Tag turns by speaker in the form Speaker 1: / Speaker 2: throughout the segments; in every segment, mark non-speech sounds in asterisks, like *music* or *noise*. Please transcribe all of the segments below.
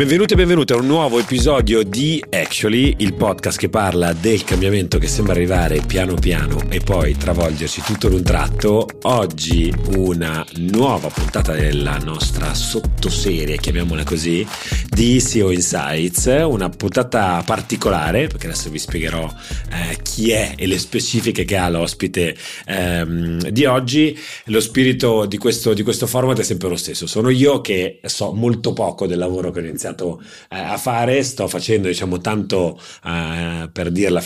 Speaker 1: Benvenuti e benvenute a un nuovo episodio di Actually, il podcast che parla del cambiamento che sembra arrivare piano piano e poi travolgerci tutto in un tratto. Oggi una nuova puntata della nostra sottoserie, chiamiamola così, di SEO Insights, una puntata particolare perché adesso vi spiegherò eh, chi è e le specifiche che ha l'ospite ehm, di oggi. Lo spirito di questo, di questo format è sempre lo stesso, sono io che so molto poco del lavoro che ho iniziato iniziato eh, a fare, sto facendo diciamo tanto eh, per dirla,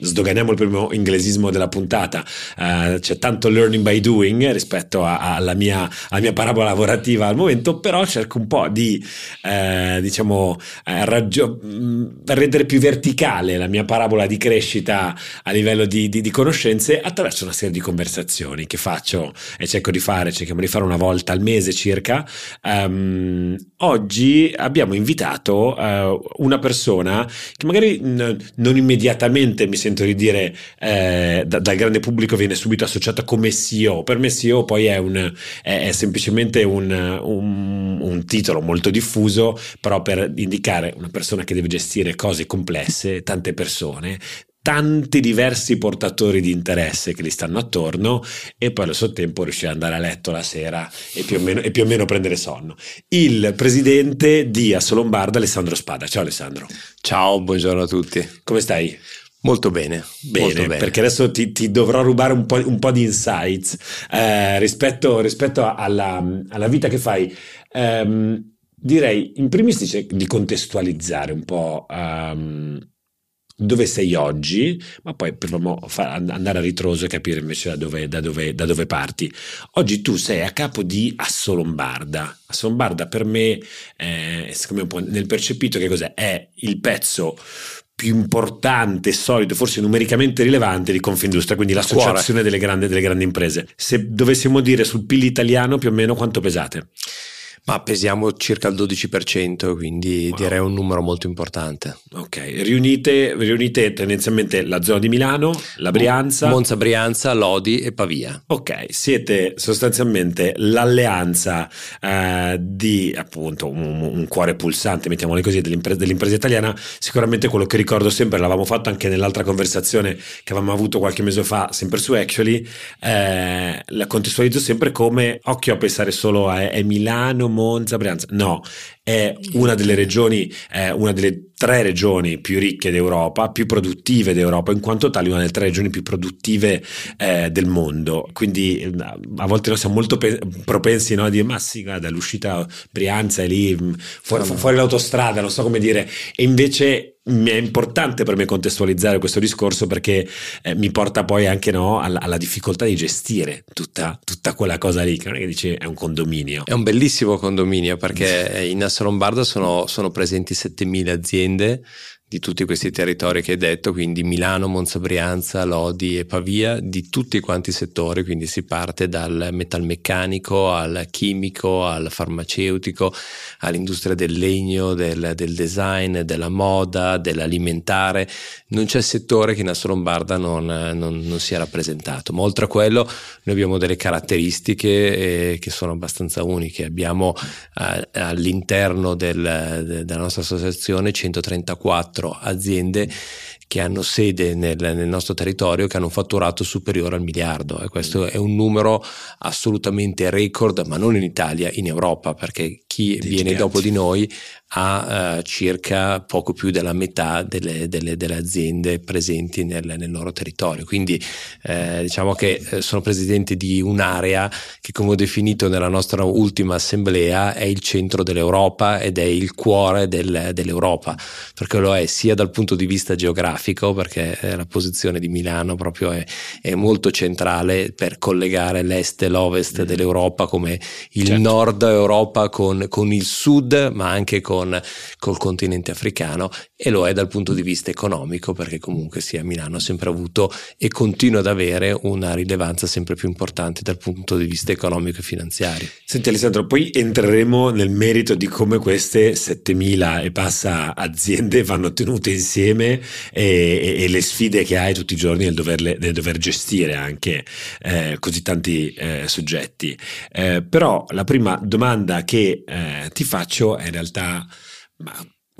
Speaker 1: sdoganiamo il primo inglesismo della puntata, eh, c'è tanto learning by doing rispetto a, alla, mia, alla, mia, parabola lavorativa al momento, però cerco un po' di eh, diciamo raggio- mm, rendere più verticale la mia parabola di crescita a livello di, di, di conoscenze attraverso una serie di conversazioni che faccio e cerco di fare, cerchiamo di fare una volta al mese circa. Um, oggi abbiamo abbiamo invitato uh, una persona che magari n- non immediatamente mi sento di dire eh, da- dal grande pubblico viene subito associata come CEO. Per me CEO poi è, un, è, è semplicemente un, un, un titolo molto diffuso, però per indicare una persona che deve gestire cose complesse, tante persone, tanti diversi portatori di interesse che gli stanno attorno e poi allo stesso tempo riuscire ad andare a letto la sera e più o meno, e più o meno prendere sonno. Il presidente di Assolombarda, Alessandro Spada. Ciao Alessandro.
Speaker 2: Ciao, buongiorno a tutti.
Speaker 1: Come stai?
Speaker 2: Molto bene,
Speaker 1: bene,
Speaker 2: molto bene,
Speaker 1: perché adesso ti, ti, dovrò rubare un po', un po di insights eh, rispetto, rispetto alla, alla, vita che fai. Um, direi in primis di contestualizzare un po' um, dove sei oggi, ma poi proviamo a andare a ritroso e capire invece da dove, da, dove, da dove, parti. Oggi tu sei a capo di Assolombarda. Assolombarda per me, eh, secondo me un po' nel percepito che cos'è? È il pezzo più importante, solido, forse numericamente rilevante di Confindustria, quindi l'associazione delle grandi, delle grandi imprese. Se dovessimo dire sul PIL italiano più o meno quanto pesate?
Speaker 2: Ma pesiamo circa il 12%, quindi wow. direi un numero molto importante.
Speaker 1: Ok, riunite, riunite, tendenzialmente la zona di Milano, la Brianza.
Speaker 2: Monza, Brianza, Lodi e Pavia.
Speaker 1: Ok, siete sostanzialmente l'alleanza eh, di appunto un, un, cuore pulsante, mettiamolo così, dell'impresa, dell'impresa, italiana. Sicuramente quello che ricordo sempre, l'avevamo fatto anche nell'altra conversazione che avevamo avuto qualche mese fa, sempre su Actually, eh, la contestualizzo sempre come occhio a pensare solo a è Milano, Monza, Brianza. No, è una delle regioni, una delle tre regioni più ricche d'Europa, più produttive d'Europa, in quanto tali una delle tre regioni più produttive eh, del mondo. Quindi a volte noi siamo molto pe- propensi no, a dire ma sì, guarda, l'uscita Brianza è lì, fuori, fuori l'autostrada, non so come dire, e invece è importante per me contestualizzare questo discorso perché eh, mi porta poi anche no, alla, alla, difficoltà di gestire tutta, tutta, quella cosa lì, che non è che dici è un condominio.
Speaker 2: È un bellissimo condominio perché in Asso Lombarda sono, sono presenti 7.000 aziende di tutti questi territori che hai detto, quindi Milano, Monza Brianza, Lodi e Pavia, di tutti quanti i settori, quindi si parte dal metalmeccanico al chimico, al farmaceutico, all'industria del legno, del, del design, della moda, dell'alimentare, non c'è settore che in Assolombarda non, non, non sia rappresentato, ma oltre a quello noi abbiamo delle caratteristiche eh, che sono abbastanza uniche, abbiamo eh, all'interno del, de, della nostra associazione 134 quattro aziende che hanno sede nel, nel, nostro territorio che hanno un fatturato superiore al miliardo e questo è un numero assolutamente record ma non in Italia, in Europa perché chi viene dopo di noi ha uh, circa poco più della metà delle, delle, delle aziende presenti nel, nel, loro territorio. Quindi eh, diciamo che eh, sono presidente di un'area che, come ho definito nella nostra ultima assemblea, è il centro dell'Europa ed è il cuore del, dell'Europa, perché lo è sia dal punto di vista geografico, perché eh, la posizione di Milano proprio è, è, molto centrale per collegare l'est e l'ovest mm. dell'Europa come il certo. nord Europa con, con il sud, ma anche con con col continente africano e lo è dal punto di vista economico perché comunque sia Milano ha sempre avuto e continua ad avere una rilevanza sempre più importante dal punto di vista economico e finanziario.
Speaker 1: Senti Alessandro, poi entreremo nel merito di come queste 7000 e passa aziende *laughs* vanno tenute insieme e, e, e le sfide che hai tutti i giorni nel, doverle, nel dover gestire anche eh, così tanti eh, soggetti. Eh, però la prima domanda che eh, ti faccio è in realtà ma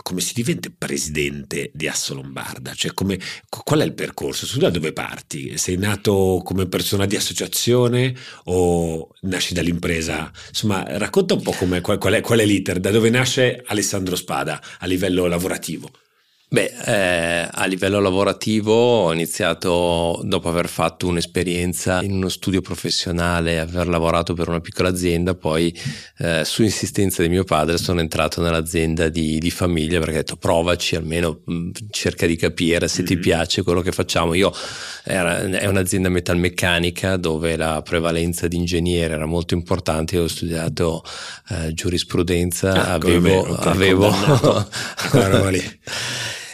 Speaker 1: come si diventa presidente di Asso Lombarda? Cioè, come, qual è il percorso? Tu da dove parti? Sei nato come persona di associazione o nasci dall'impresa? Insomma, racconta un po' qual, è, qual è l'iter, da dove nasce Alessandro Spada a livello lavorativo.
Speaker 2: Beh, eh, a livello lavorativo ho iniziato dopo aver fatto un'esperienza in uno studio professionale, aver lavorato per una piccola azienda, poi eh, su insistenza di mio padre sono entrato nell'azienda di, di famiglia perché ho detto provaci, almeno mh, mm, cerca di capire se mm-hmm. ti piace quello che facciamo. Io era, è un'azienda metalmeccanica dove la prevalenza di ingegneri era molto importante, io ho studiato eh, giurisprudenza, ah, avevo... avevo *laughs*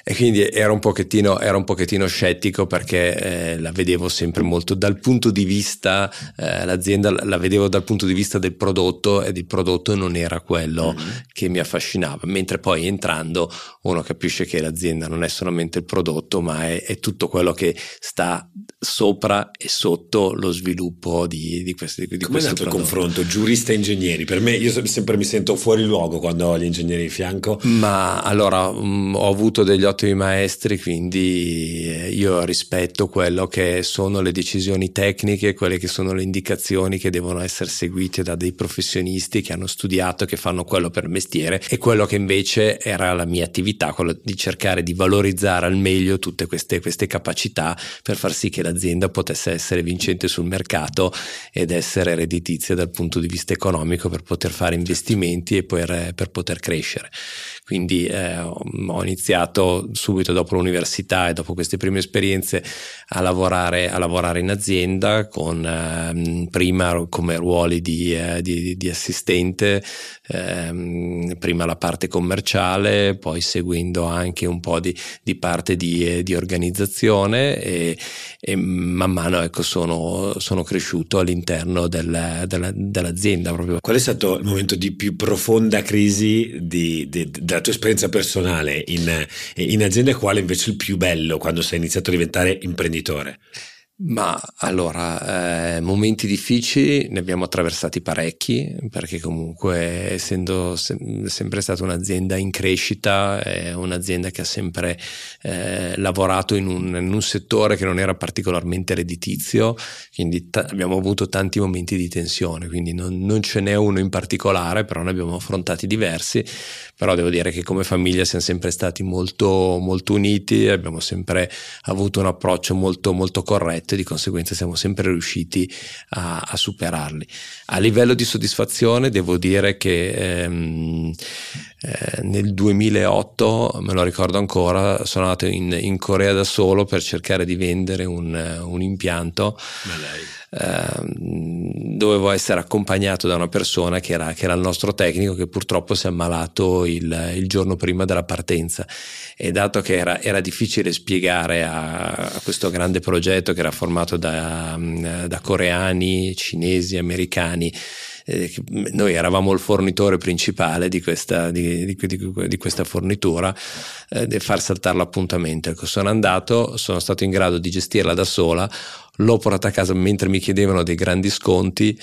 Speaker 2: e quindi ero un pochettino, ero un pochettino scettico perché eh, la vedevo sempre molto dal punto di vista, eh, l'azienda la vedevo dal punto di vista del prodotto ed il prodotto non era quello mm-hmm. che mi affascinava, mentre poi entrando uno capisce che l'azienda non è solamente il prodotto ma è, è tutto quello che sta sopra e sotto lo sviluppo di, di questi di
Speaker 1: Come è
Speaker 2: nato
Speaker 1: il confronto giurista e ingegneri? Per me io sempre mi sento fuori luogo quando ho gli ingegneri di fianco.
Speaker 2: Ma allora mh, mm, ho avuto degli ottimi maestri, quindi eh, io rispetto quello che sono le decisioni tecniche, quelle che sono le indicazioni che devono essere seguite da dei professionisti che hanno studiato, che fanno quello per mestiere e quello che invece era la mia attività, quello di cercare di valorizzare al meglio tutte queste, queste capacità per far sì che l'azienda potesse essere vincente sul mercato ed essere redditizia dal punto di vista economico per poter fare investimenti e per, per poter crescere. Quindi eh, ho iniziato subito dopo l'università e dopo queste prime esperienze a lavorare, a lavorare in azienda con eh, prima come ruoli di, eh, di, di assistente, ehm, prima la parte commerciale, poi seguendo anche un po' di, di parte di, di organizzazione e, e, man mano ecco, sono, sono cresciuto all'interno del, della, dell'azienda. Proprio.
Speaker 1: Qual è stato il momento di più profonda crisi di, della tua esperienza personale in, in azienda e quale invece il più bello quando sei iniziato a diventare imprenditore?
Speaker 2: Ma allora, eh, momenti difficili ne abbiamo attraversati parecchi, perché comunque essendo se- sempre stata un'azienda in crescita, è un'azienda che ha sempre eh, lavorato in un, in un, settore che non era particolarmente redditizio, quindi t- abbiamo avuto tanti momenti di tensione, quindi non, non ce n'è uno in particolare, però ne abbiamo affrontati diversi, però devo dire che come famiglia siamo sempre stati molto, molto uniti, abbiamo sempre avuto un approccio molto, molto corretto e di conseguenza siamo sempre riusciti a, a superarli. A livello di soddisfazione devo dire che ehm, eh, nel 2008, me lo ricordo ancora, sono andato in, in Corea da solo per cercare di vendere un, un impianto. Uh, dovevo essere accompagnato da una persona che era, che era, il nostro tecnico che purtroppo si è ammalato il, il giorno prima della partenza e dato che era, era difficile spiegare a, a, questo grande progetto che era formato da, da coreani, cinesi, americani eh, noi eravamo il fornitore principale di questa, di, di, di questa fornitura, eh, far saltare l'appuntamento. Ecco, sono andato, sono stato in grado di gestirla da sola, l'ho portata a casa mentre mi chiedevano dei grandi sconti.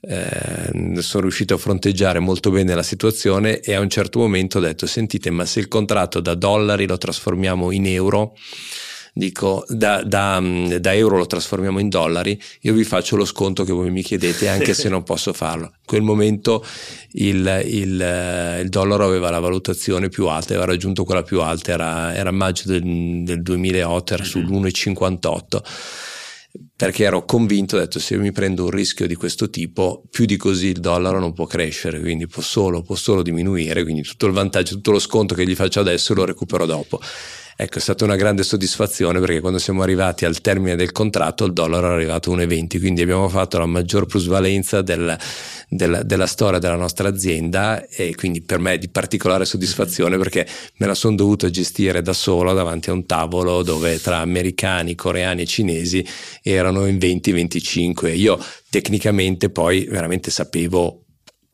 Speaker 2: Eh, sono riuscito a fronteggiare molto bene la situazione e a un certo momento ho detto sentite ma se il contratto da dollari lo trasformiamo in euro dico da, da, da, euro lo trasformiamo in dollari, io vi faccio lo sconto che voi mi chiedete anche se non posso farlo. In quel momento il, il, eh, il, dollaro aveva la valutazione più alta, aveva raggiunto quella più alta, era, era maggio del, del 2008, era sull'1,58 perché ero convinto, ho detto se io mi prendo un rischio di questo tipo, più di così il dollaro non può crescere, quindi può solo, può solo diminuire, quindi tutto il vantaggio, tutto lo sconto che gli faccio adesso lo recupero dopo. Ecco, è stata una grande soddisfazione perché quando siamo arrivati al termine del contratto il dollaro è arrivato a 1,20, quindi abbiamo fatto la maggior plusvalenza del, della, della, storia della nostra azienda e quindi per me è di particolare soddisfazione perché me la sono dovuta gestire da solo davanti a un tavolo dove tra americani, coreani e cinesi erano in 20-25 io tecnicamente poi veramente sapevo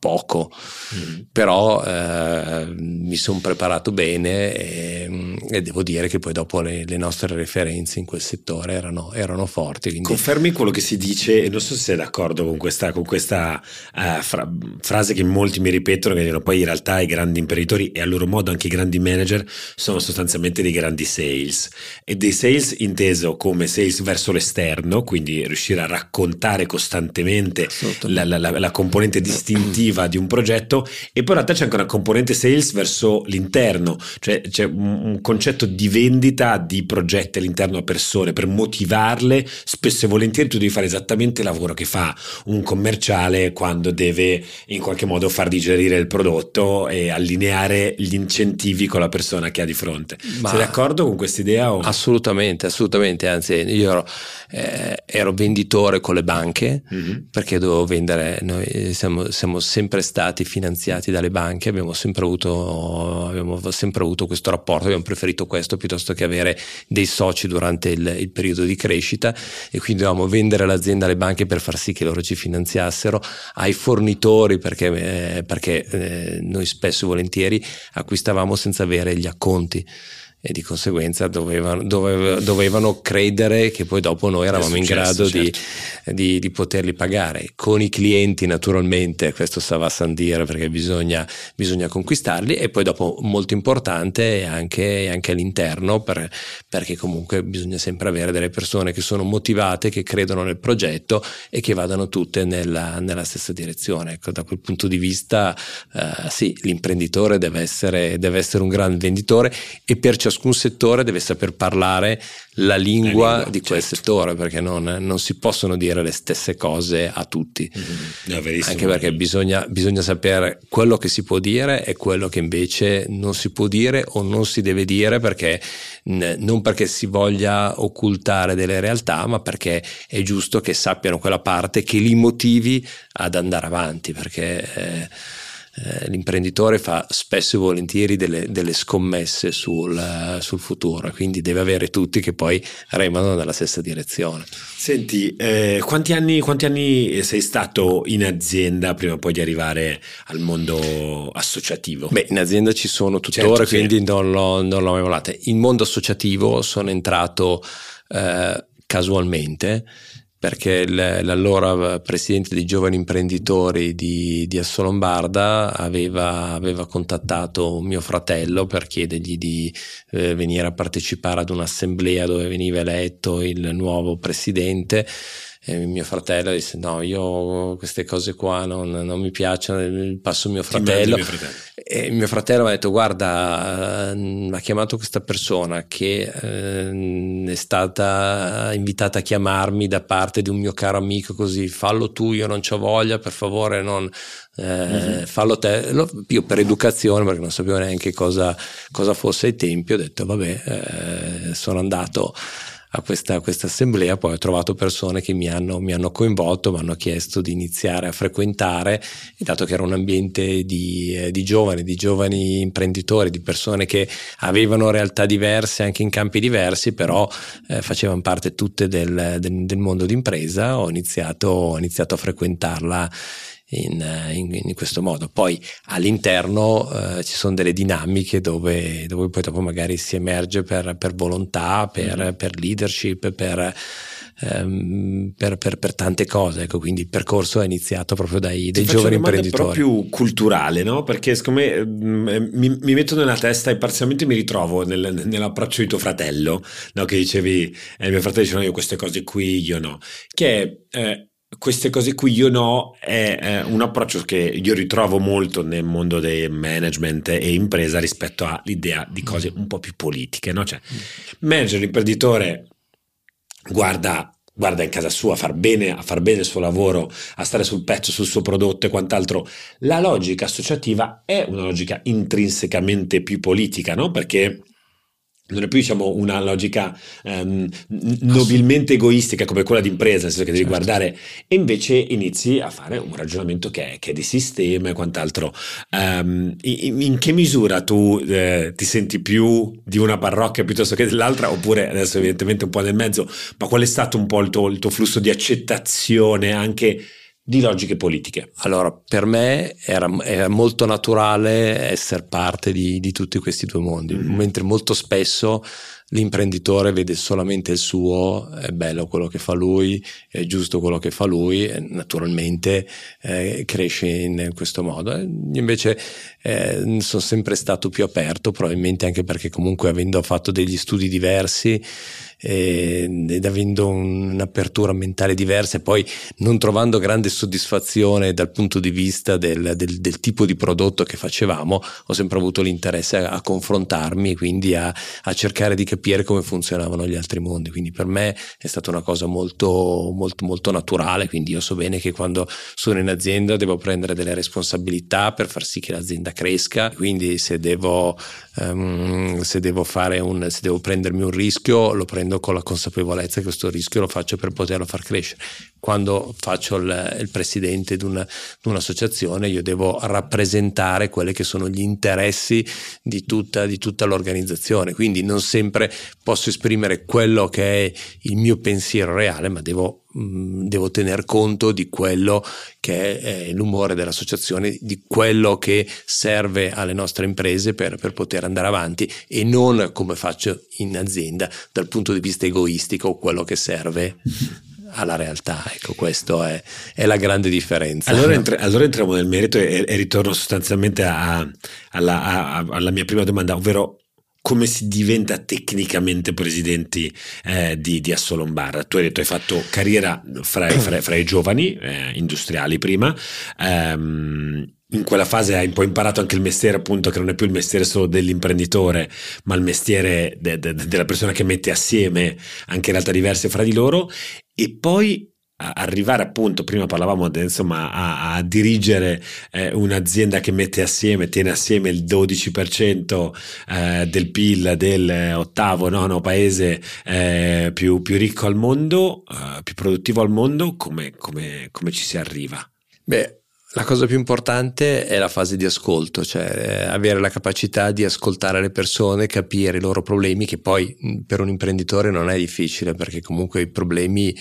Speaker 2: poco, mm. però eh, mi sono preparato bene e, e, devo dire che poi dopo le, le nostre referenze in quel settore erano, erano forti.
Speaker 1: Quindi... Confermi quello che si dice, e non so se sei d'accordo con questa, con questa uh, fra- frase che molti mi ripetono, che dicono poi in realtà i grandi imprenditori e a loro modo anche i grandi manager sono sostanzialmente dei grandi sales e dei sales inteso come sales verso l'esterno, quindi riuscire a raccontare costantemente la, la, la, la componente distintiva di un progetto e poi in realtà c'è anche una componente sales verso l'interno, cioè c'è un, un concetto di vendita di progetti all'interno a persone per motivarle, spesso e volentieri tu devi fare esattamente il lavoro che fa un commerciale quando deve in qualche modo far digerire il prodotto e allineare gli incentivi con la persona che ha di fronte. Ma Sei d'accordo con questa idea? O?
Speaker 2: Assolutamente, assolutamente, anzi io ero, eh, ero venditore con le banche mm-hmm. perché dovevo vendere, noi siamo, siamo, sempre stati finanziati dalle banche, abbiamo sempre, avuto, abbiamo sempre avuto questo rapporto, abbiamo preferito questo piuttosto che avere dei soci durante il, il periodo di crescita e quindi dovevamo vendere l'azienda alle banche per far sì che loro ci finanziassero, ai fornitori perché, eh, perché eh, noi spesso e volentieri acquistavamo senza avere gli acconti e di conseguenza dovevano, dovevano, dovevano, credere che poi dopo noi eravamo successo, in grado certo. di, di, di, poterli pagare. Con i clienti naturalmente, questo stava a San dire perché bisogna, bisogna, conquistarli e poi dopo molto importante anche, anche all'interno per, perché comunque bisogna sempre avere delle persone che sono motivate, che credono nel progetto e che vadano tutte nella, nella stessa direzione. Ecco, da quel punto di vista eh, sì, l'imprenditore deve essere, deve essere un gran venditore e per ciascuno ciascun settore deve saper parlare la lingua, la lingua di quel certo. settore perché non, non, si possono dire le stesse cose a tutti mm-hmm. anche perché bisogna, bisogna, sapere quello che si può dire e quello che invece non si può dire o non si deve dire perché non perché si voglia occultare delle realtà ma perché è giusto che sappiano quella parte che li motivi ad andare avanti perché eh, eh, l'imprenditore fa spesso e volentieri delle, delle scommesse sul, sul, futuro, quindi deve avere tutti che poi remano nella stessa direzione.
Speaker 1: Senti, eh, quanti, anni, quanti, anni, sei stato in azienda prima poi di arrivare al mondo associativo?
Speaker 2: Beh, in azienda ci sono tuttora, certo, quindi sì. non, l'ho, non l'ho mai mollata. In mondo associativo sono entrato eh, casualmente perché l'allora presidente dei giovani imprenditori di, di Asso Lombarda aveva, aveva, contattato mio fratello per chiedergli di eh, venire a partecipare ad un'assemblea dove veniva eletto il nuovo presidente e mio fratello disse no io queste cose qua non, non mi piacciono passo mio fratello. mio fratello e mio fratello mi ha detto guarda uh, ha chiamato questa persona che uh, è stata invitata a chiamarmi da parte di un mio caro amico così fallo tu io non ho voglia per favore non eh, mm-hmm. fallo te io per educazione perché non sapevo neanche cosa, cosa fosse ai tempi ho detto vabbè eh, sono andato a questa, a questa, assemblea, poi ho trovato persone che mi hanno, mi hanno coinvolto, mi hanno chiesto di iniziare a frequentare e dato che era un ambiente di, eh, di, giovani, di giovani imprenditori, di persone che avevano realtà diverse anche in campi diversi, però eh, facevano parte tutte del, del, del mondo d'impresa, ho iniziato, ho iniziato a frequentarla in, in, in, questo modo. Poi all'interno eh, ci sono delle dinamiche dove, dove, poi dopo magari si emerge per, per volontà, per, mm. per leadership, per, ehm, per, per, tante cose. Ecco, quindi il percorso è iniziato proprio dai, dai giovani imprenditori.
Speaker 1: È proprio culturale, no? Perché secondo me mm, mi, mi, metto nella testa e parzialmente mi ritrovo nel, nell'approccio di tuo fratello, no? che dicevi, eh, mio fratello dice no, io queste cose qui, io no. Che eh, queste cose qui io no, è, è, un approccio che io ritrovo molto nel mondo del management e impresa rispetto all'idea di cose un po' più politiche, no? Cioè, manager, imprenditore guarda, guarda in casa sua far, bene, a far bene il suo lavoro, a stare sul pezzo sul suo prodotto e quant'altro. La logica associativa è una logica intrinsecamente più politica, no? Perché non è più diciamo, una logica um, nobilmente egoistica come quella di impresa, nel senso che devi certo. guardare, e invece inizi a fare un ragionamento che è, che è di sistema e quant'altro. Um, in, in, che misura tu eh, ti senti più di una parrocchia piuttosto che dell'altra, oppure adesso evidentemente un po' nel mezzo, ma qual è stato un po' il tuo, il tuo flusso di accettazione anche di logiche politiche.
Speaker 2: Allora, per me era, era molto naturale essere parte di, di, tutti questi due mondi, mm-hmm. mentre molto spesso l'imprenditore vede solamente il suo, è bello quello che fa lui, è giusto quello che fa lui, e naturalmente eh, cresce in questo modo. Invece eh, sono sempre stato più aperto, probabilmente anche perché comunque avendo fatto degli studi diversi, ed avendo un'apertura mentale diversa e poi non trovando grande soddisfazione dal punto di vista del, del, del tipo di prodotto che facevamo, ho sempre avuto l'interesse a, a confrontarmi e quindi a, a, cercare di capire come funzionavano gli altri mondi. Quindi per me è stata una cosa molto, molto, molto naturale. Quindi io so bene che quando sono in azienda devo prendere delle responsabilità per far sì che l'azienda cresca. Quindi se devo, um, se devo fare un, se devo prendermi un rischio, lo prendo prendo con la consapevolezza che questo rischio lo faccio per poterlo far crescere. Quando faccio il, il presidente di, una, di, un'associazione, io devo rappresentare quelli che sono gli interessi di tutta, di tutta l'organizzazione. Quindi non sempre posso esprimere quello che è il mio pensiero reale, ma devo Devo tener conto di quello che è l'umore dell'associazione, di quello che serve alle nostre imprese per, per, poter andare avanti e non come faccio in azienda dal punto di vista egoistico quello che serve alla realtà. Ecco, questa è, è, la grande differenza.
Speaker 1: Allora, entri, allora, entriamo nel merito e, e ritorno sostanzialmente a, alla, a, alla mia prima domanda, ovvero come si diventa tecnicamente presidenti eh, di, di Assolombarda. Tu hai detto hai fatto carriera fra, fra, fra i giovani eh, industriali prima, ehm, in quella fase hai un po' imparato anche il mestiere appunto che non è più il mestiere solo dell'imprenditore ma il mestiere de, de, de, della persona che mette assieme anche realtà diverse fra di loro e poi arrivare appunto, prima parlavamo insomma a, a dirigere eh, un'azienda che mette assieme, tiene assieme il 12% eh, del PIL del ottavo, nono paese eh, più, più, ricco al mondo, eh, più produttivo al mondo, come, come, come ci si arriva?
Speaker 2: Beh, la cosa più importante è la fase di ascolto, cioè eh, avere la capacità di ascoltare le persone, capire i loro problemi, che poi per un imprenditore non è difficile perché comunque i problemi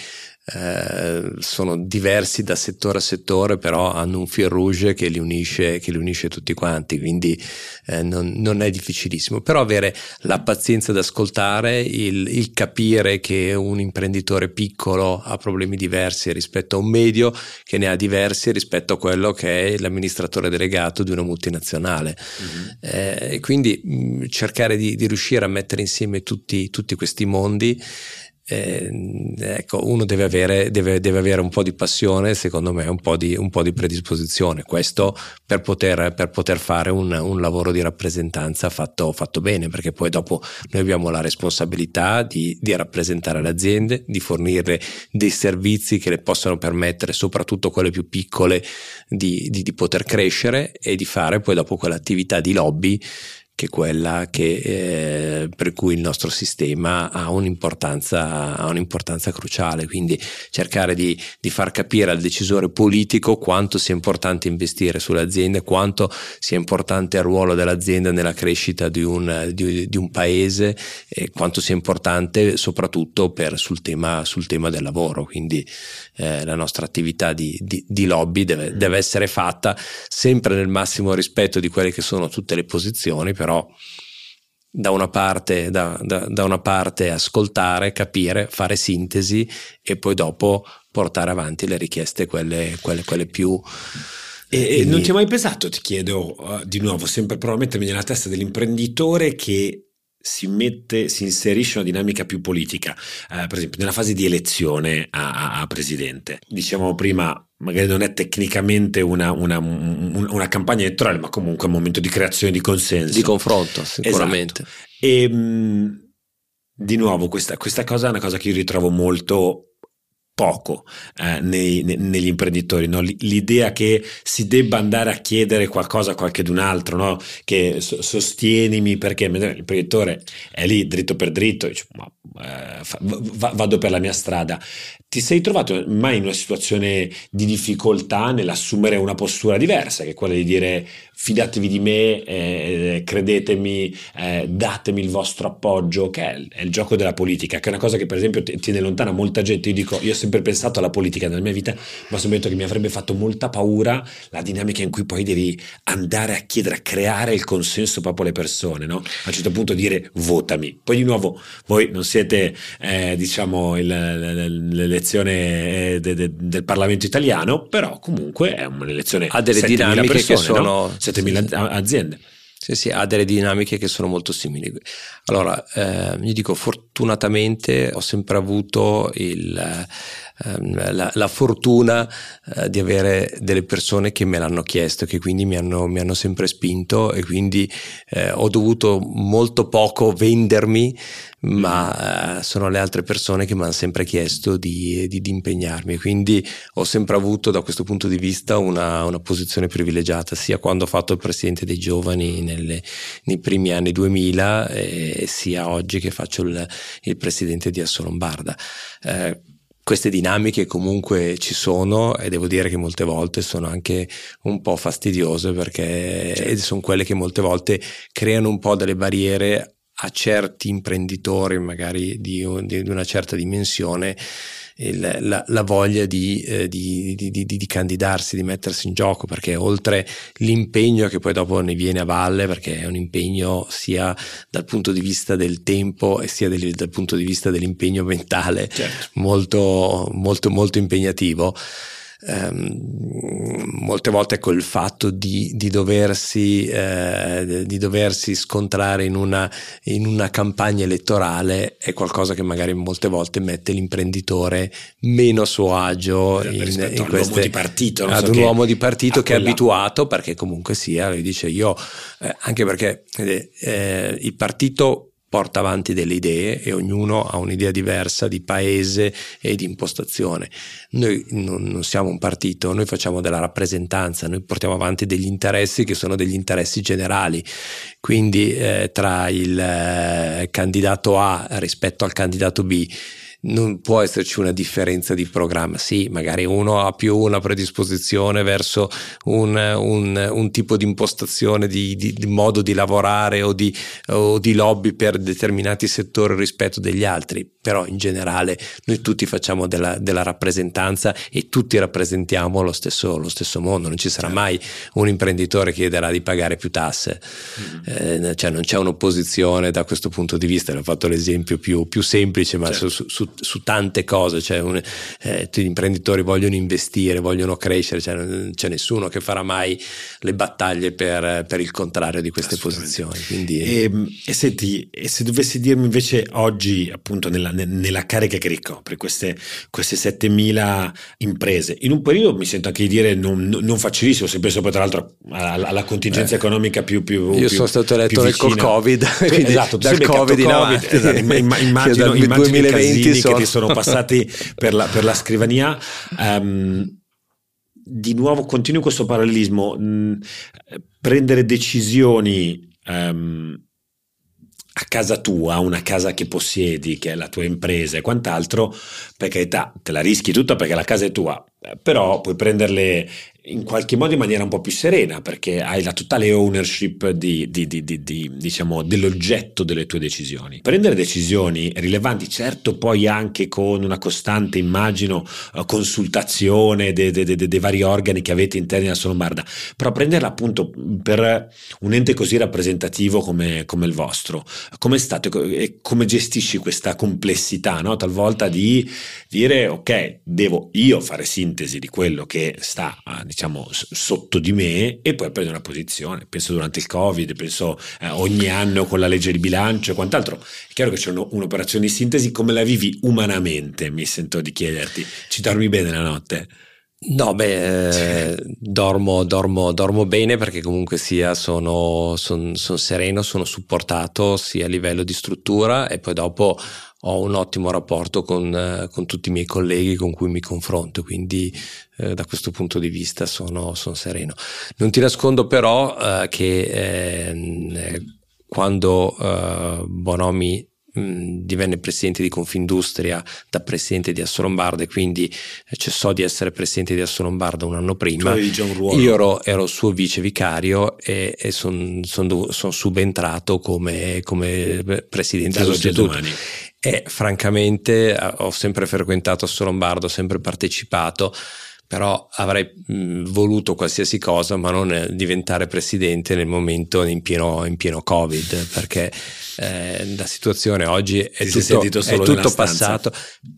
Speaker 2: eh, sono diversi da settore a settore, però hanno un fil rouge che li unisce, che li unisce tutti quanti, quindi eh, non, non, è difficilissimo. Però avere la pazienza di ascoltare, il, il, capire che un imprenditore piccolo ha problemi diversi rispetto a un medio che ne ha diversi rispetto a quello che è l'amministratore delegato di una multinazionale. Mm-hmm. Eh, quindi mh, cercare di, di, riuscire a mettere insieme tutti, tutti questi mondi eh, ecco, uno deve avere, deve, deve avere, un po' di passione, secondo me, un po' di, un po di predisposizione. Questo per poter, per poter fare un, un, lavoro di rappresentanza fatto, fatto, bene, perché poi dopo noi abbiamo la responsabilità di, di rappresentare le aziende, di fornire dei servizi che le possano permettere, soprattutto quelle più piccole, di, di, di poter crescere e di fare poi dopo quell'attività di lobby che quella che, eh, per cui il nostro sistema ha un'importanza, ha un'importanza cruciale. Quindi cercare di, di, far capire al decisore politico quanto sia importante investire sulle aziende, quanto sia importante il ruolo dell'azienda nella crescita di un, di, di un paese e quanto sia importante soprattutto per, sul, tema, sul tema del lavoro. Quindi eh, la nostra attività di, di lobby deve, deve essere fatta sempre nel massimo rispetto di quelle che sono tutte le posizioni però da una, parte, da, da, da una parte ascoltare, capire, fare sintesi e poi dopo portare avanti le richieste, quelle, quelle, quelle più...
Speaker 1: E, e non ti è mai pesato, ti chiedo uh, di nuovo, sempre provo a mettermi nella testa dell'imprenditore che si mette, si inserisce una dinamica più politica, uh, per esempio nella fase di elezione a, a, a presidente. Dicevamo prima, magari non è tecnicamente una, una, una, campagna elettorale, ma comunque è un momento di creazione di consenso.
Speaker 2: Di confronto, sicuramente.
Speaker 1: Esatto. E di nuovo, questa, questa cosa è una cosa che io ritrovo molto poco eh, nei, ne, negli imprenditori, no? l'idea che si debba andare a chiedere qualcosa a qualcun altro, no? che so, sostienimi perché l'imprenditore è lì dritto per dritto, dice, ma, eh, fa, v- vado per la mia strada. Ti sei trovato mai in una situazione di difficoltà nell'assumere una postura diversa, che è quella di dire fidatevi di me, eh, credetemi, eh, datemi il vostro appoggio, che è, è, il gioco della politica, che è una cosa che per esempio tiene lontana molta gente. Io dico, io sempre pensato alla politica nella mia vita, ma ho sempre detto che mi avrebbe fatto molta paura la dinamica in cui poi devi andare a chiedere, a creare il consenso proprio alle persone, no? A un certo punto dire votami. Poi di nuovo, voi non siete, eh, diciamo, il, l'elezione eh, de, de, del Parlamento italiano, però comunque è un'elezione
Speaker 2: ha delle dinamiche persone, che sono
Speaker 1: no? 7.000 aziende.
Speaker 2: Sì, sì, ha delle dinamiche che sono molto simili. Allora, eh, io dico fortunatamente ho sempre avuto il, eh, la, la, fortuna eh, di avere delle persone che me l'hanno chiesto, che quindi mi hanno, mi hanno sempre spinto e quindi eh, ho dovuto molto poco vendermi ma eh, sono le altre persone che mi hanno sempre chiesto di, di, di, impegnarmi. Quindi ho sempre avuto da questo punto di vista una, una posizione privilegiata, sia quando ho fatto il presidente dei giovani nelle, nei primi anni 2000, eh, sia oggi che faccio il, il presidente di Asso Lombarda. Eh, queste dinamiche comunque ci sono e devo dire che molte volte sono anche un po' fastidiose perché certo. sono quelle che molte volte creano un po' delle barriere a certi imprenditori, magari di, di, di una certa dimensione, il, la, la, voglia di, eh, di, di, candidarsi, di mettersi in gioco, perché oltre l'impegno che poi dopo ne viene a valle, perché è un impegno sia dal punto di vista del tempo e sia del, dal punto di vista dell'impegno mentale, certo. molto, molto, molto impegnativo ehm, molte volte col fatto di, di, doversi, eh, di doversi scontrare in una, in una, campagna elettorale è qualcosa che magari molte volte mette l'imprenditore meno a suo agio
Speaker 1: in, in queste, di partito,
Speaker 2: ad un uomo di partito che è abituato perché comunque sia, lui dice io, eh, anche perché eh, il partito porta avanti delle idee e ognuno ha un'idea diversa di paese e di impostazione. Noi non, non, siamo un partito, noi facciamo della rappresentanza, noi portiamo avanti degli interessi che sono degli interessi generali, quindi eh, tra il eh, candidato A rispetto al candidato B non può esserci una differenza di programma. Sì, magari uno ha più una predisposizione verso un, un, un tipo di impostazione, di, di, di, modo di lavorare o di, o di lobby per determinati settori rispetto degli altri, però in generale noi tutti facciamo della, della rappresentanza e tutti rappresentiamo lo stesso, lo stesso, mondo, non ci sarà certo. mai un imprenditore che chiederà di pagare più tasse, mm-hmm. eh, cioè non c'è un'opposizione da questo punto di vista, ho fatto l'esempio più, più semplice, ma certo. su, su su tante cose, cioè un, eh, gli imprenditori vogliono investire, vogliono crescere, cioè non c'è nessuno che farà mai le battaglie per, per il contrario di queste posizioni. Quindi...
Speaker 1: E, ehm, e, senti, e se dovessi dirmi invece oggi, appunto, nella, nella carica che ricopri, queste, queste 7000 imprese, in un periodo mi sento anche di dire non, non facilissimo, se penso poi tra l'altro alla, alla contingenza eh, economica più, più
Speaker 2: Io
Speaker 1: più,
Speaker 2: sono stato eletto nel col Covid, *laughs*
Speaker 1: quindi esatto, dal Covid in avanti, esatto, immagino, immagino i casini che sono passati per la, per la scrivania. Um, di nuovo continuo questo parallelismo, mh, prendere decisioni um, a casa tua, una casa che possiedi, che è la tua impresa e quant'altro, per carità, te la rischi tutta perché la casa è tua, però puoi prenderle in qualche modo in maniera un po' più serena perché hai la totale ownership di, di, di, di, diciamo, dell'oggetto delle tue decisioni. Prendere decisioni rilevanti, certo poi anche con una costante, immagino, eh, consultazione dei de, de, de, vari organi che avete interni alla Solombarda, però prenderla appunto per un ente così rappresentativo come, come il vostro, come state e come gestisci questa complessità, no? talvolta di dire ok, devo io fare sintesi di quello che sta diciamo sotto di me e poi prendere una posizione. Penso durante il Covid, penso eh, ogni anno con la legge di bilancio e quant'altro. È chiaro che c'è un'operazione di sintesi, come la vivi umanamente? Mi sento di chiederti. Ci dormi bene la notte?
Speaker 2: No, beh, eh, dormo, dormo, dormo, bene perché comunque sia sono, son, son sereno, sono supportato sia a livello di struttura e poi dopo ho un ottimo rapporto con, eh, con tutti i miei colleghi con cui mi confronto, quindi eh, da questo punto di vista sono, sono sereno. Non ti nascondo però eh, che ehm, quando eh, Bonomi divenne presidente di Confindustria da presidente di Assolombarda e quindi cessò di essere presidente di Assolombarda un anno prima.
Speaker 1: Un
Speaker 2: Io ero, ero, suo vice vicario e, e sono son, son subentrato come, come presidente sostituto. E francamente ho sempre frequentato Assolombarda, ho sempre partecipato però avrei mh, voluto qualsiasi cosa ma non diventare presidente nel momento in pieno, in pieno covid perché eh, la situazione oggi è Ti tutto, è tutto passato.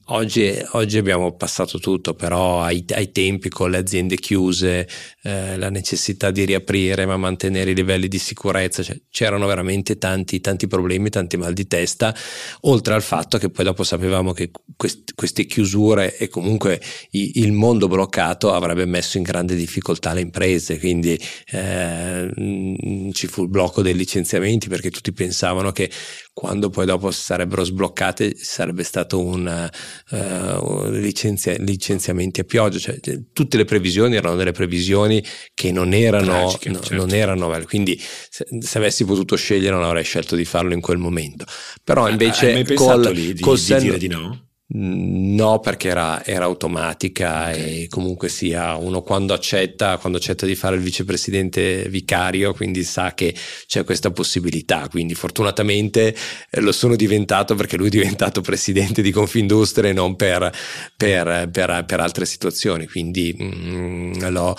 Speaker 2: Oggi, oggi, abbiamo passato tutto però ai, ai tempi con le aziende chiuse eh, la necessità di riaprire ma mantenere i livelli di sicurezza cioè, c'erano veramente tanti, tanti problemi tanti mal di testa oltre al fatto che poi dopo sapevamo che quest, queste chiusure e comunque i, il mondo bloccato mercato avrebbe messo in grande difficoltà le imprese, quindi eh, ci fu il blocco dei licenziamenti perché tutti pensavano che quando poi dopo sarebbero sbloccate sarebbe stato un uh, licenzia- licenziamenti a pioggia, cioè, tutte le previsioni erano delle previsioni che non erano, Tragiche, no, certo. non erano quindi se, se, avessi potuto scegliere non avrei scelto di farlo in quel momento, però invece
Speaker 1: hai mai col, lì di, col di dire di no?
Speaker 2: No, perché era, era automatica okay. e comunque sia uno quando accetta, quando accetta di fare il vicepresidente vicario, quindi sa che c'è questa possibilità. Quindi fortunatamente eh, lo sono diventato perché lui è diventato presidente di Confindustria e non per, per, per, per altre situazioni. Quindi mm, lo,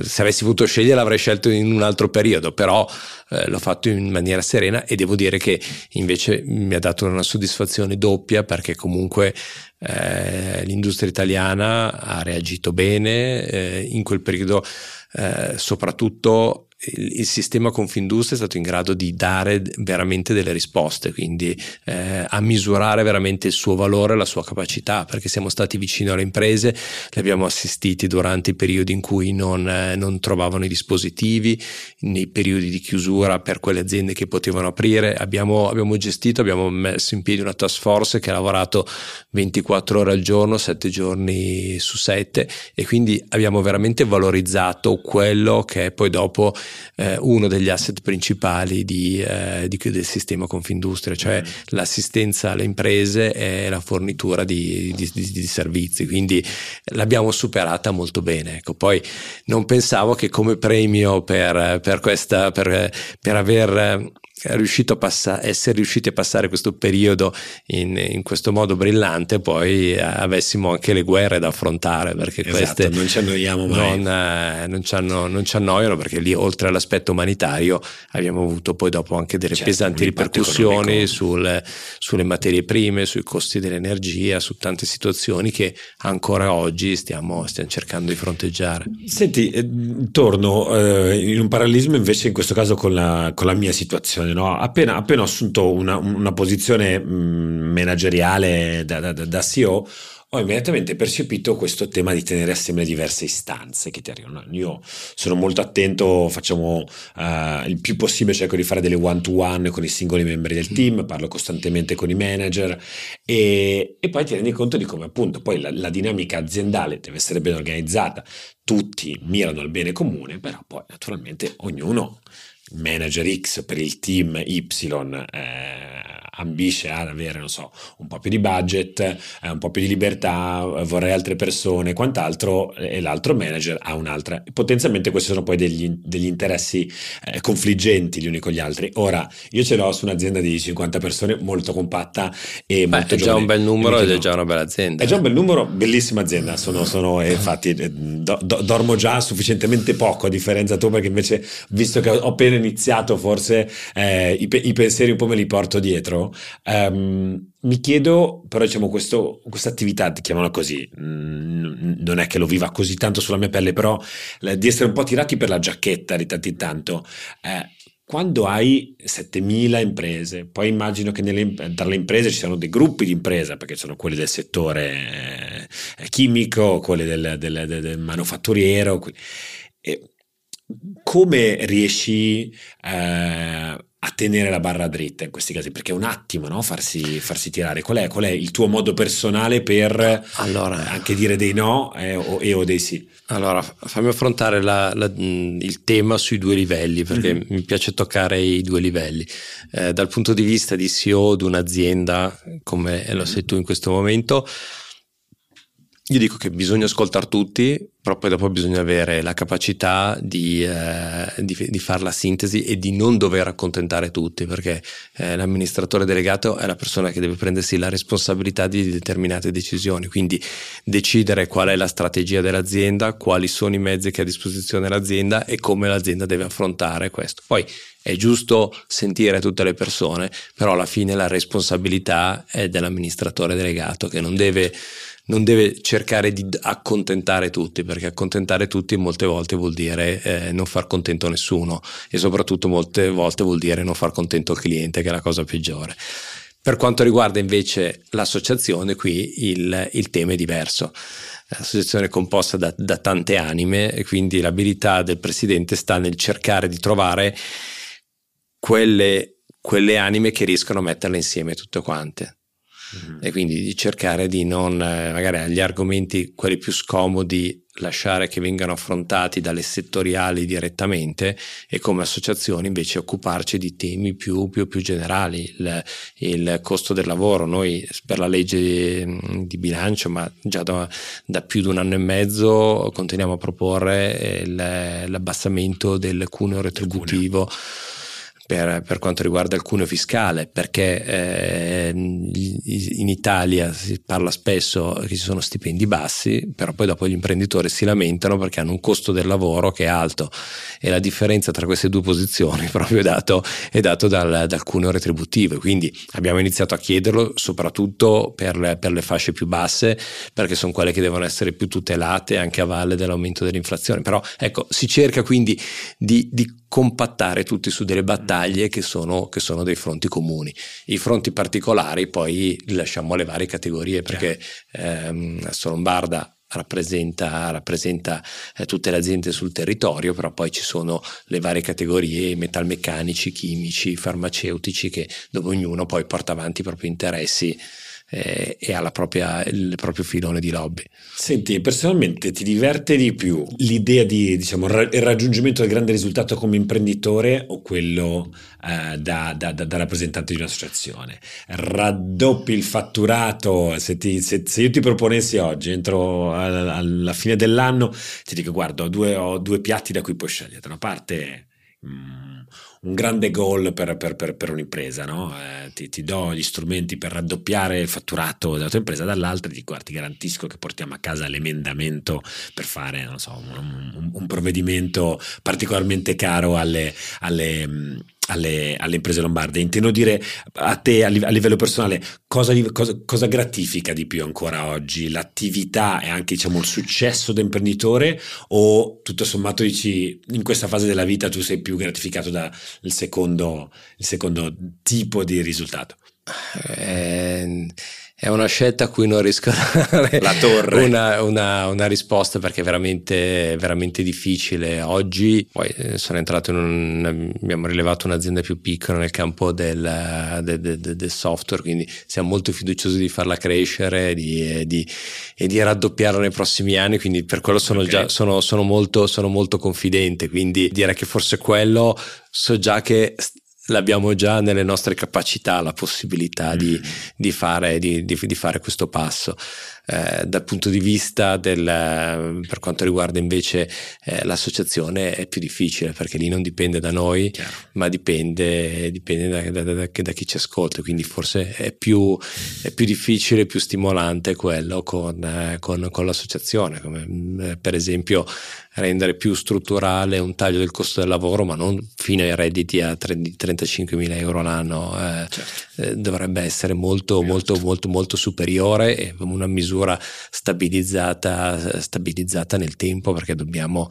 Speaker 2: se avessi potuto scegliere l'avrei scelto in un altro periodo, però eh, l'ho fatto in maniera serena e devo dire che invece mi ha dato una soddisfazione doppia perché comunque eh, l'industria italiana ha reagito bene eh, in quel periodo, eh, soprattutto il, il, sistema Confindustria è stato in grado di dare veramente delle risposte, quindi eh, a misurare veramente il suo valore, la sua capacità, perché siamo stati vicini alle imprese, le abbiamo assistiti durante i periodi in cui non, eh, non trovavano i dispositivi, nei periodi di chiusura per quelle aziende che potevano aprire, abbiamo, abbiamo gestito, abbiamo messo in piedi una task force che ha lavorato 24 ore al giorno, 7 giorni su 7 e quindi abbiamo veramente valorizzato quello che è poi dopo eh, uno degli asset principali di, eh, di, del sistema Confindustria, cioè mm. l'assistenza alle imprese e la fornitura di, di, servizi, quindi l'abbiamo superata molto bene. Ecco, poi non pensavo che come premio per, per, questa, per, per aver riuscito a passa- essere riusciti a passare questo periodo in, in, questo modo brillante, poi eh, avessimo anche le guerre da affrontare perché esatto, queste
Speaker 1: non ci annoiamo mai.
Speaker 2: Non, eh, non, ci anno, non, ci annoiano perché lì oltre all'aspetto umanitario abbiamo avuto poi dopo anche delle certo, pesanti ripercussioni sul, sulle materie prime, sui costi dell'energia, su tante situazioni che ancora oggi stiamo, stiamo cercando di fronteggiare.
Speaker 1: Senti, eh, torno eh, in un parallelismo invece in questo caso con la, con la mia situazione no? appena, appena, ho assunto una, una posizione mh, mm, manageriale da, da, da, CEO, ho immediatamente percepito questo tema di tenere assieme diverse istanze che ti arrivano. Io sono molto attento, facciamo uh, il più possibile, cerco di fare delle one to one con i singoli membri del team, parlo costantemente con i manager e, e poi ti rendi conto di come appunto poi la, la dinamica aziendale deve essere ben organizzata, tutti mirano al bene comune, però poi naturalmente ognuno manager X per il team Y eh, ambisce ad avere, non so, un po' più di budget, eh, un po' più di libertà, eh, vorrei altre persone, quant'altro, e l'altro manager ha un'altra. Potenzialmente questi sono poi degli, degli interessi eh, confliggenti gli uni con gli altri. Ora, io ce l'ho su un'azienda di 50 persone molto compatta e Beh, molto
Speaker 2: È già un bel numero ed è già una bella azienda.
Speaker 1: È già un bel numero, bellissima azienda, sono, sono infatti eh, do, do, dormo già sufficientemente poco a differenza tua perché invece, visto che ho appena iniziato, forse eh, i, i pensieri un po' me li porto dietro Um, mi chiedo, però diciamo, questa attività, chiamiamola così, non è che lo viva così tanto sulla mia pelle, però di essere un po' tirati per la giacchetta di tanto in tanto. Eh, quando hai 7000 imprese, poi immagino che nelle, tra le imprese ci siano dei gruppi di impresa, perché sono quelli del settore eh, chimico, quelli del, del, del, del manufatturiero. E come riesci eh, a tenere la barra dritta in questi casi? Perché è un attimo no? farsi, farsi, tirare. Qual è, qual è, il tuo modo personale per allora, anche dire dei no eh, o, e o dei sì?
Speaker 2: Allora, fammi affrontare la, la, il tema sui due livelli, perché mm-hmm. mi piace toccare i due livelli. Eh, dal punto di vista di CEO di un'azienda, come lo sei tu in questo momento, io dico che bisogna ascoltare tutti, però poi dopo bisogna avere la capacità di, eh, di, di fare la sintesi e di non dover accontentare tutti, perché eh, l'amministratore delegato è la persona che deve prendersi la responsabilità di determinate decisioni, quindi decidere qual è la strategia dell'azienda, quali sono i mezzi che ha a disposizione l'azienda e come l'azienda deve affrontare questo. Poi è giusto sentire tutte le persone, però alla fine la responsabilità è dell'amministratore delegato che non deve non deve cercare di accontentare tutti, perché accontentare tutti molte volte vuol dire eh, non far contento nessuno e soprattutto molte volte vuol dire non far contento il cliente, che è la cosa peggiore. Per quanto riguarda invece l'associazione, qui il, il tema è diverso. L'associazione è composta da, da tante anime e quindi l'abilità del presidente sta nel cercare di trovare quelle, quelle anime che riescono a metterle insieme tutte quante mm-hmm. e quindi di cercare di non, eh, magari agli argomenti, quelli più scomodi, lasciare che vengano affrontati dalle settoriali direttamente e come associazioni invece occuparci di temi più, più, più generali, il, il, costo del lavoro. Noi per la legge mm, di bilancio, ma già da, da più di un anno e mezzo, continuiamo a proporre il, l'abbassamento del cuneo retributivo. Cuneo per, per, quanto riguarda il cuneo fiscale, perché eh, in Italia si parla spesso che ci sono stipendi bassi, però poi dopo gli imprenditori si lamentano perché hanno un costo del lavoro che è alto e la differenza tra queste due posizioni *laughs* proprio è dato, è dato dal, dal, cuneo retributivo. Quindi abbiamo iniziato a chiederlo soprattutto per le, per le fasce più basse, perché sono quelle che devono essere più tutelate anche a valle dell'aumento dell'inflazione. Però ecco, si cerca quindi di, di compattare tutti su delle battaglie che sono, che sono, dei fronti comuni. I fronti particolari poi li lasciamo alle varie categorie perché ehm, Lombarda rappresenta, rappresenta eh, tutte le aziende sul territorio, però poi ci sono le varie categorie metalmeccanici, chimici, farmaceutici che dove ognuno poi porta avanti i propri interessi eh, e ha il proprio filone di lobby.
Speaker 1: Senti, personalmente ti diverte di più l'idea di diciamo, il raggiungimento del grande risultato come imprenditore o quello eh, da, da, da, da, rappresentante di un'associazione? Raddoppi il fatturato, se, ti, se, se io ti proponessi oggi, entro alla, alla, fine dell'anno, ti dico guarda, ho due, ho due piatti da cui puoi scegliere, da una parte... Mm, un grande goal per, per, per, per un'impresa, no? eh, ti, ti, do gli strumenti per raddoppiare il fatturato della tua impresa, dall'altra ti, guarda, ti garantisco che portiamo a casa l'emendamento per fare so, un, un, un, provvedimento particolarmente caro alle, alle alle, alle, imprese lombarde. Intendo dire a te a, livello personale cosa, cosa, cosa, gratifica di più ancora oggi? L'attività e anche diciamo, il successo da imprenditore o tutto sommato dici in questa fase della vita tu sei più gratificato dal secondo, secondo tipo di risultato?
Speaker 2: Eh, è una scelta a cui non riesco a dare La torre. Una, una, una, risposta perché è veramente, veramente difficile. Oggi poi eh, sono entrato in un, abbiamo rilevato un'azienda più piccola nel campo del, del, del, del software, quindi siamo molto fiduciosi di farla crescere di, di, e di raddoppiarla nei prossimi anni, quindi per quello sono, okay. già, sono, sono, molto, sono molto confidente, quindi direi che forse quello so già che l'abbiamo già nelle nostre capacità la possibilità di, mm. di, fare, di, di fare, questo passo. Eh, dal punto di vista del, per quanto riguarda invece eh, l'associazione è più difficile perché lì non dipende da noi Chiaro. ma dipende, dipende da, da, da, da, chi ci ascolta quindi forse è più, è più difficile più stimolante quello con, eh, con, con l'associazione come eh, per esempio rendere più strutturale un taglio del costo del lavoro, ma non fino ai redditi a 35 mila euro l'anno, eh, certo. eh, dovrebbe essere molto, molto, molto, molto superiore e una misura misura stabilizzata, stabilizzata nel tempo perché dobbiamo,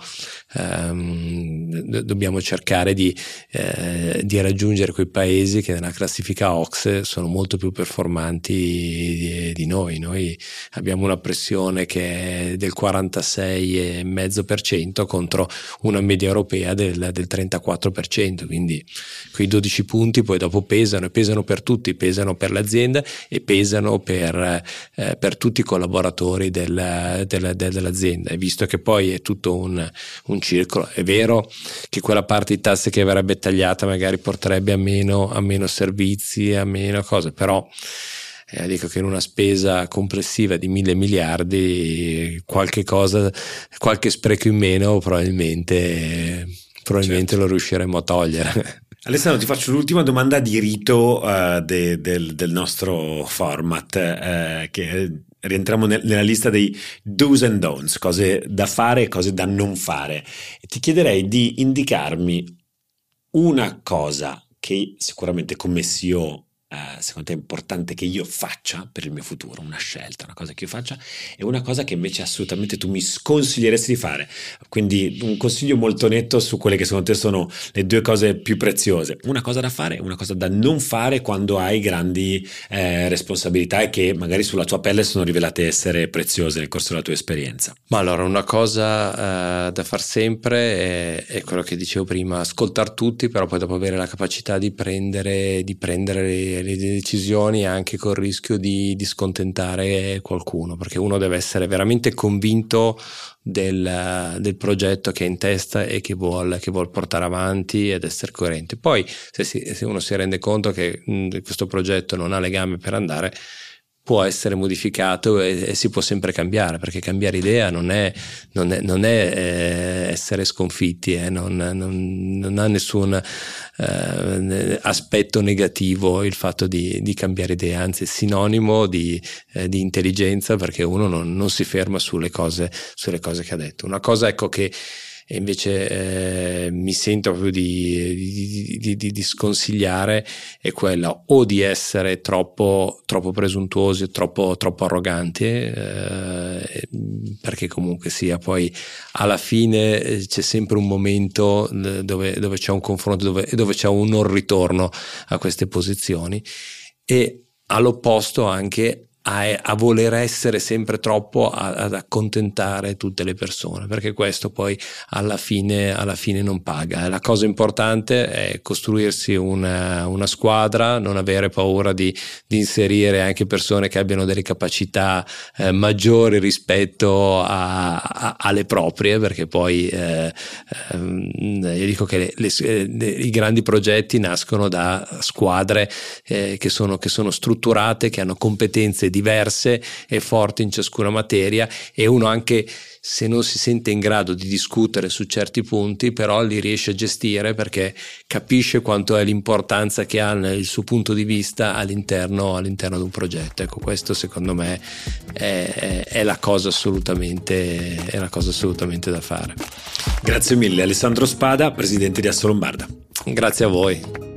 Speaker 2: ehm, dobbiamo cercare di, eh, di, raggiungere quei paesi che nella classifica OXE sono molto più performanti di, di noi. Noi abbiamo una pressione che è del 46,5% contro una media europea del, del 34%, quindi quei 12 punti poi dopo pesano e pesano per tutti, pesano per l'azienda e pesano per, eh, per tutti collaboratori del, del, dell'azienda. E visto che poi è tutto un, un, circolo, è vero che quella parte di tasse che verrebbe tagliata magari porterebbe a meno, a meno servizi, a meno cose, però eh, dico che in una spesa complessiva di mille miliardi qualche cosa, qualche spreco in meno probabilmente, probabilmente certo. lo riusciremo a togliere. *laughs*
Speaker 1: Alessandro, ti faccio l'ultima domanda di rito uh, de, del, del, nostro format, uh, che rientriamo nel, nella lista dei do's and don'ts, cose da fare e cose da non fare. Ti chiederei di indicarmi una cosa che sicuramente come CEO eh, secondo te importante che io faccia per il mio futuro, una scelta, una cosa che io faccia e una cosa che invece assolutamente tu mi sconsiglieresti di fare. Quindi un consiglio molto netto su quelle che secondo te sono le due cose più preziose, una cosa da fare e una cosa da non fare quando hai grandi eh, responsabilità e che magari sulla tua pelle sono rivelate essere preziose nel corso della tua esperienza.
Speaker 2: Ma allora una cosa eh, da far sempre è, è, quello che dicevo prima, ascoltare tutti, però poi dopo avere la capacità di prendere, di prendere le decisioni anche col rischio di, di scontentare qualcuno, perché uno deve essere veramente convinto del, del, progetto che è in testa e che vuole, che vuole, portare avanti ed essere coerente. Poi se, si, se uno si rende conto che mh, questo progetto non ha le gambe per andare, può essere modificato e, e, si può sempre cambiare, perché cambiare idea non è, non è, non è eh, essere sconfitti, eh, non, non, ha nessun eh, aspetto negativo il fatto di, di, cambiare idea, anzi è sinonimo di, eh, di intelligenza perché uno non, si ferma sulle cose, sulle cose che ha detto. Una cosa ecco che e invece eh, mi sento proprio di, di, di, di, sconsigliare è quella o di essere troppo, troppo presuntuosi o troppo, troppo arroganti eh, perché comunque sia poi alla fine eh, c'è sempre un momento eh, dove, dove c'è un confronto dove, dove c'è un non ritorno a queste posizioni e all'opposto anche a, a, voler essere sempre troppo a, ad accontentare tutte le persone, perché questo poi alla fine, alla fine non paga. La cosa importante è costruirsi una, una squadra, non avere paura di, di, inserire anche persone che abbiano delle capacità eh, maggiori rispetto a, alle proprie, perché poi eh, eh, io dico che le, le, le, i grandi progetti nascono da squadre eh, che sono, che sono strutturate, che hanno competenze di diverse e forti in ciascuna materia e uno anche se non si sente in grado di discutere su certi punti, però li riesce a gestire perché capisce quanto è l'importanza che ha il suo punto di vista all'interno, all'interno di un progetto. Ecco, questo secondo me è, è, la cosa assolutamente, è la cosa assolutamente da fare.
Speaker 1: Grazie mille Alessandro Spada, presidente di Assolombarda.
Speaker 2: Grazie a voi.